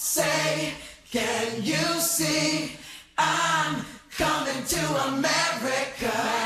say, can you see? I'm coming to America.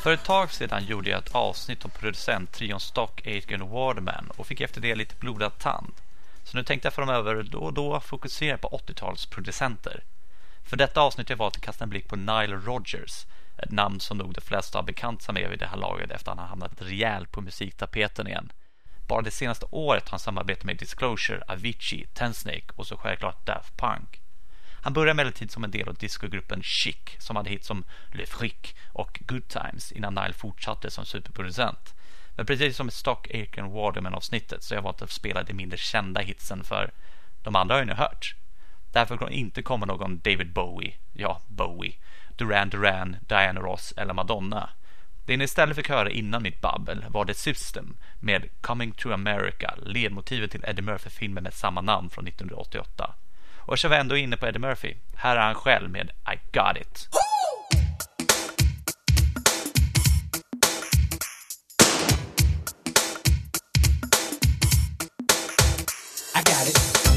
För ett tag sedan gjorde jag ett avsnitt om producenttrion Stock Aitken Waterman och fick efter det lite blodad tand. Så nu tänkte jag framöver då och då fokusera på 80-talsproducenter. För detta avsnitt har jag valt att kasta en blick på Nile Rodgers, ett namn som nog de flesta har bekant sig med vid det här laget efter att han har hamnat rejält på musiktapeten igen. Bara det senaste året har han samarbetat med Disclosure, Avicii, Tensnake och så självklart Daft Punk. Han började emellertid som en del av discogruppen Chic som hade hit som Le Fric och Good Times innan Nile fortsatte som superproducent. Men precis som i Stock Aitken Waterman avsnittet så har jag valt att spela de mindre kända hitsen för de andra har ju nu hört. Därför kommer det inte komma någon David Bowie, ja Bowie, Duran Duran, Diana Ross eller Madonna. Det ni istället fick höra innan mitt babbel var The System med Coming to America, ledmotivet till Eddie Murphy-filmen med samma namn från 1988. Och så var vi ändå inne på Eddie Murphy. Här är han själv med I got it. I got it.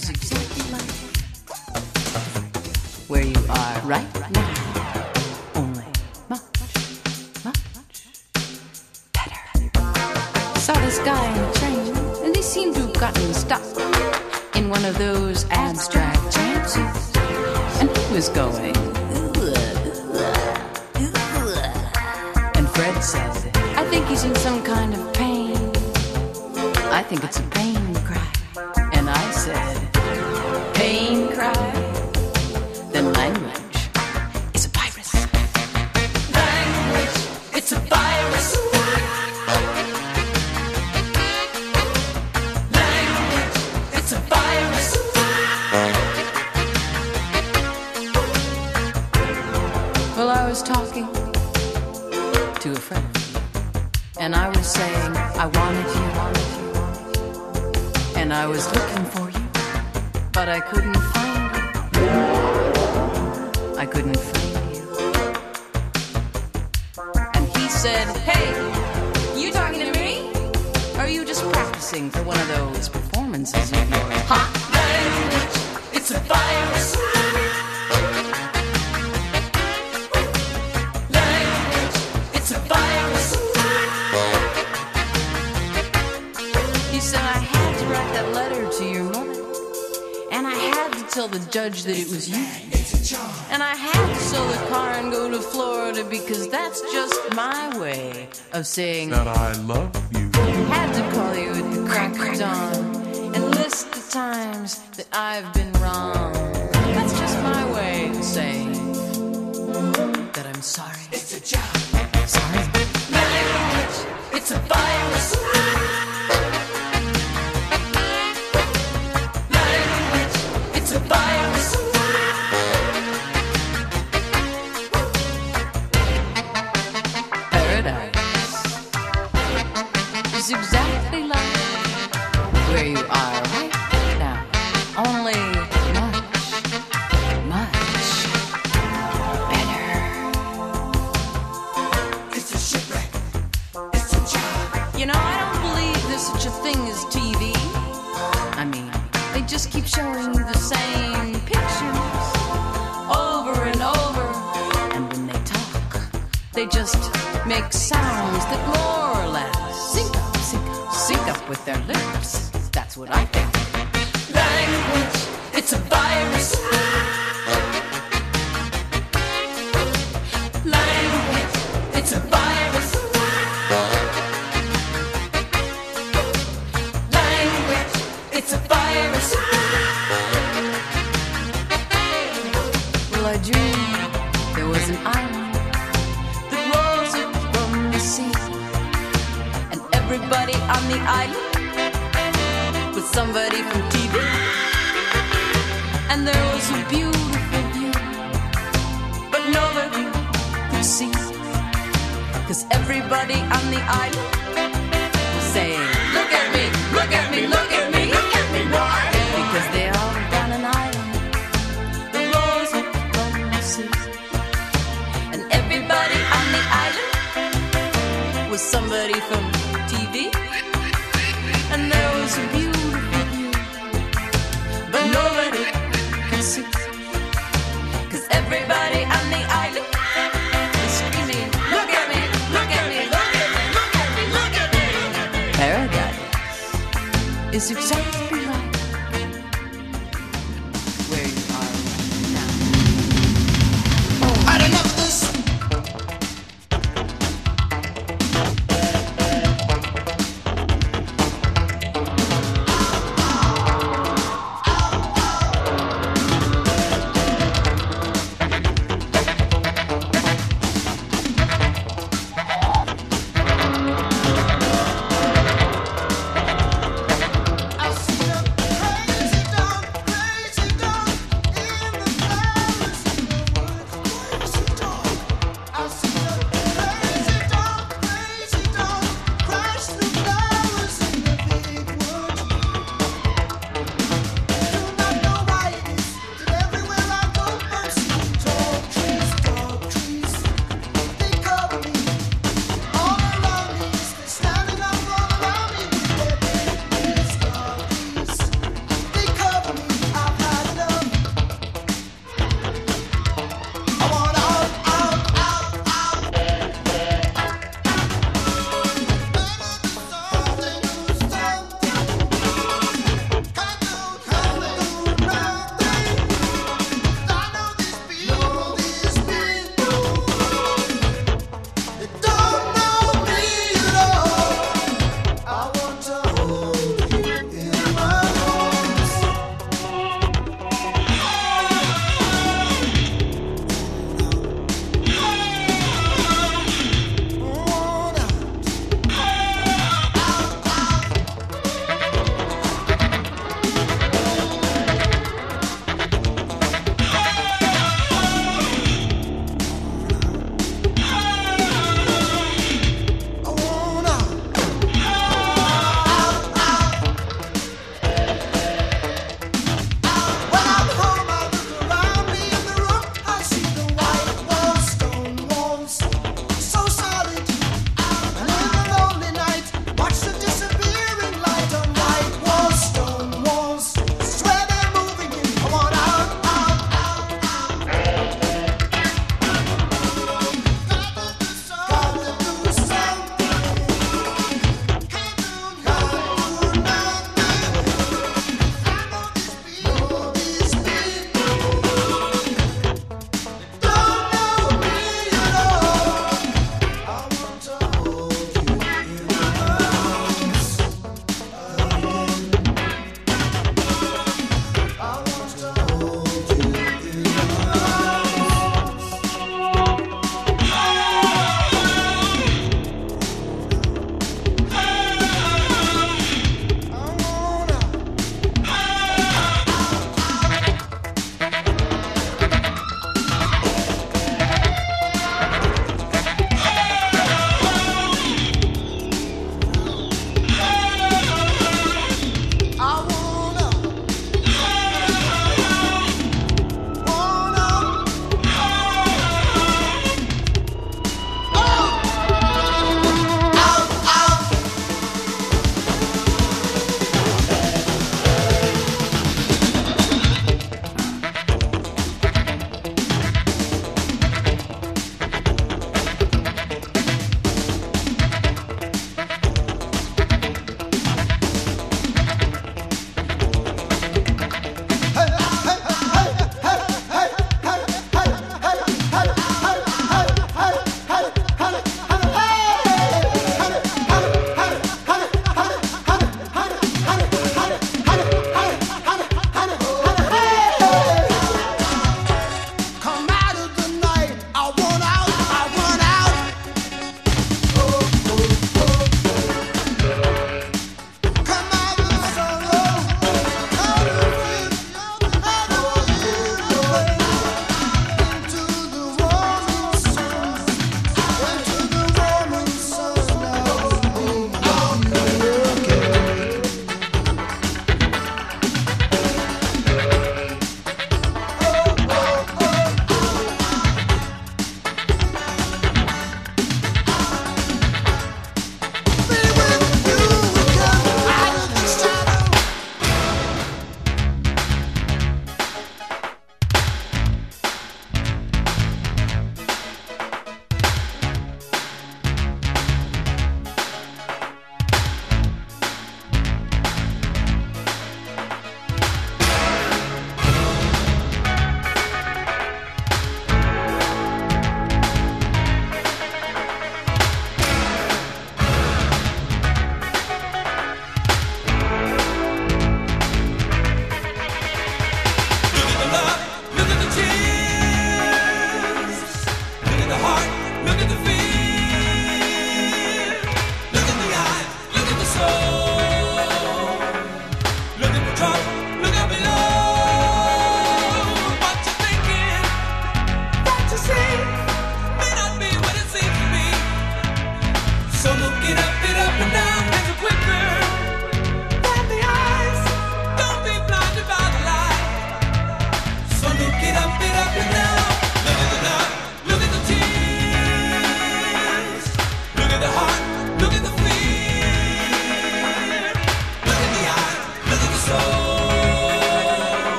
is exactly like. Where you are right now. Only much, much better. Saw this guy in a train, and he seemed to have gotten stuck in one of those abstract chances. And he was going. And Fred says, I think he's in some kind of pain. I think it's a pain. for one of those performances of yours. Hot language, it's a virus. Language, it's a virus. You said I had to write that letter to your mother, and I had to tell the judge that it was you. And I had to sell the car and go to Florida because that's just my way of saying that I love had to call you at the crack of dawn and list the times that I've been wrong. That's just my way of saying that I'm sorry. It's a job. Sorry. It's a virus. Just keep showing you the same pictures over and over. And when they talk, they just make sounds that more or less sync up, sync up, sync up with their lips. That's what I think. Somebody from TV. And there was a beautiful view, but nobody could see, cause everybody on the island was saying, "Look at me, look at me, look at me, look at me, why?" Because they all on an island the up from the sea. And everybody on the island was somebody from is exactly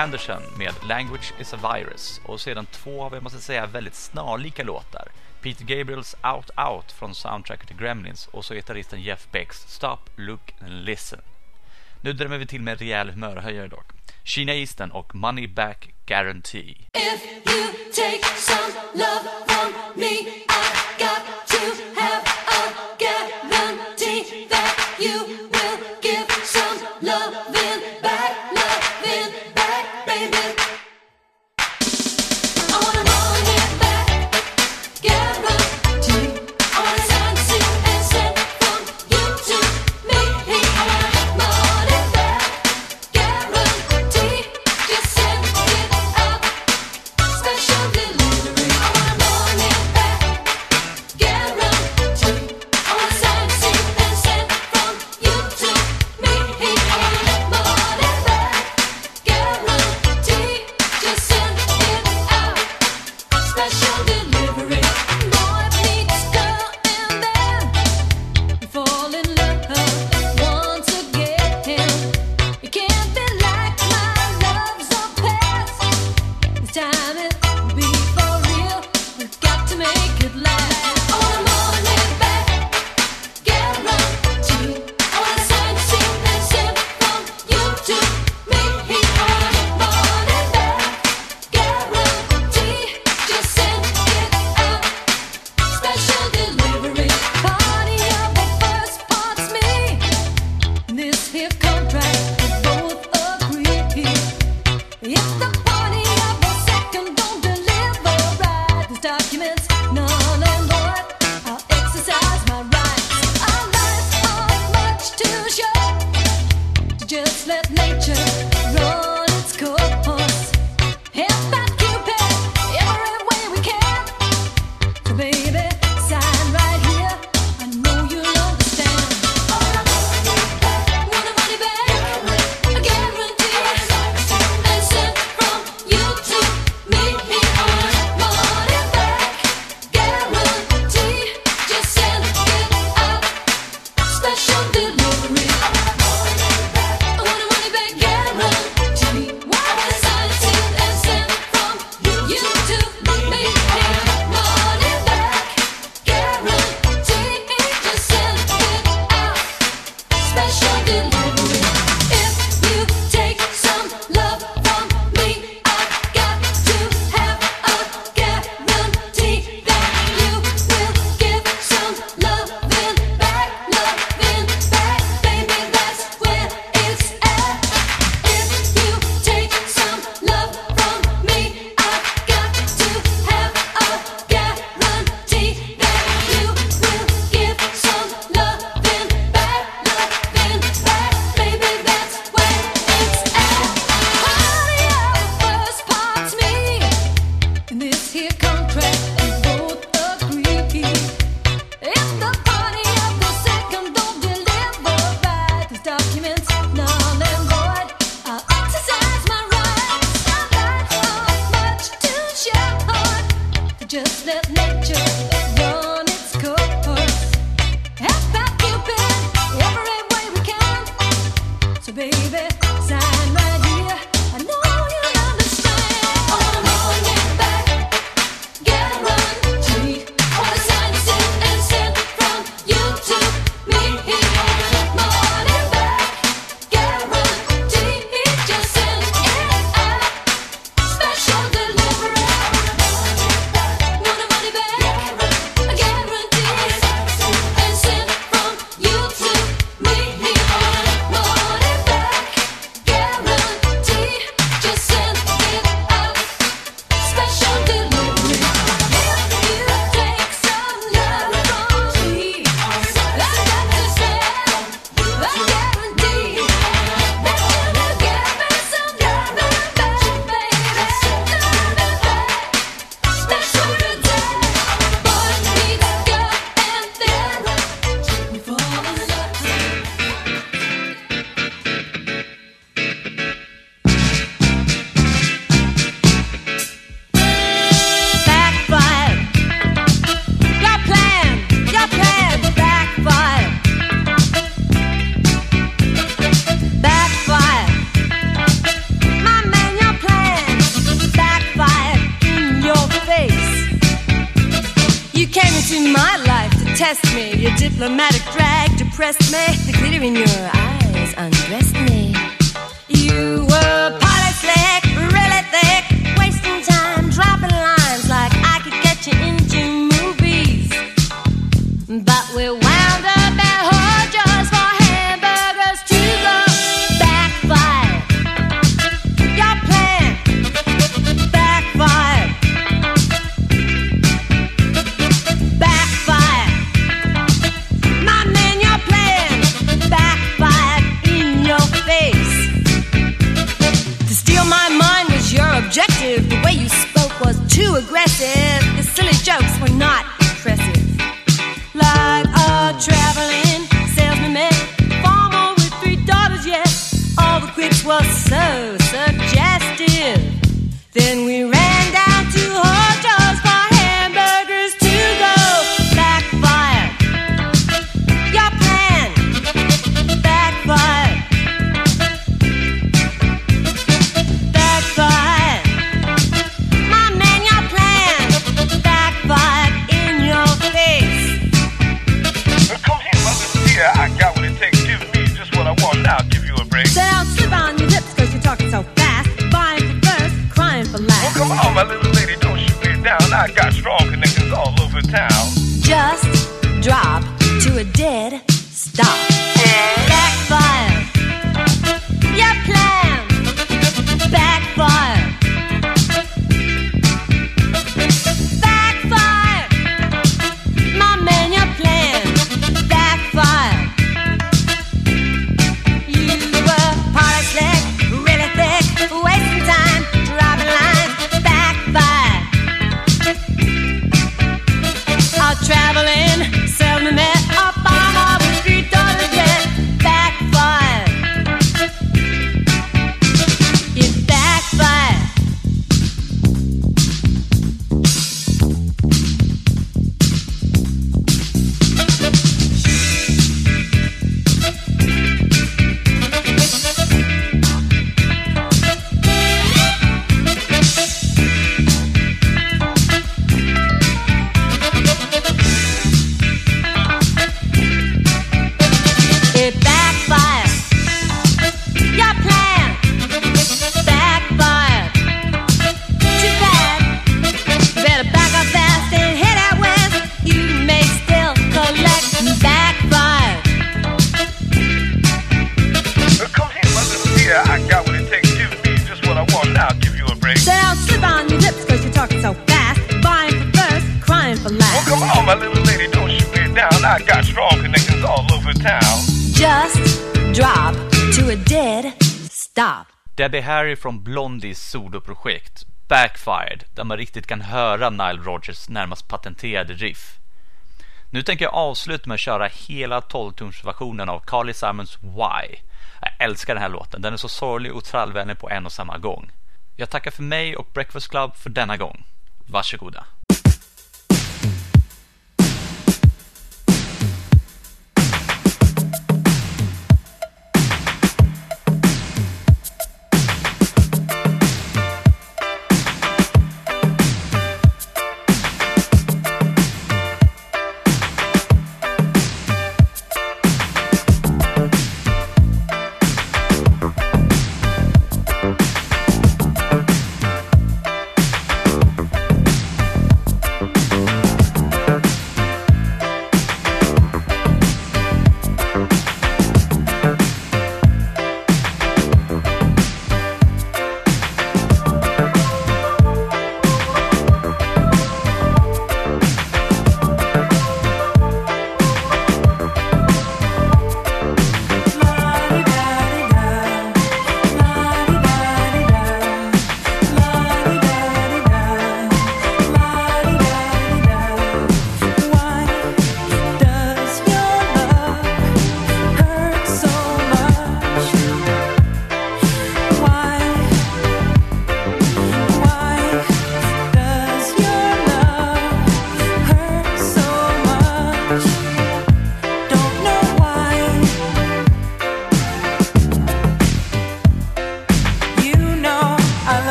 Anderson med “Language is a virus” och sedan två, av, jag måste säga, väldigt snarlika låtar. Peter Gabriels “Out Out” från soundtracket till Gremlins och så gitarristen Jeff Becks “Stop, Look and Listen”. Nu drämmer vi till med en rejäl humörhöjare dock. Kina Eastern och “Money Back Guarantee”. test me. Your diplomatic drag depressed me. The glitter in your eyes undressed me. You were Debbie Harry från Blondies soloprojekt Backfired där man riktigt kan höra Nile Rogers närmast patenterade riff. Nu tänker jag avsluta med att köra hela 12-tumsversionen av Carly Simons Why. Jag älskar den här låten, den är så sorglig och trallvänlig på en och samma gång. Jag tackar för mig och Breakfast Club för denna gång. Varsågoda.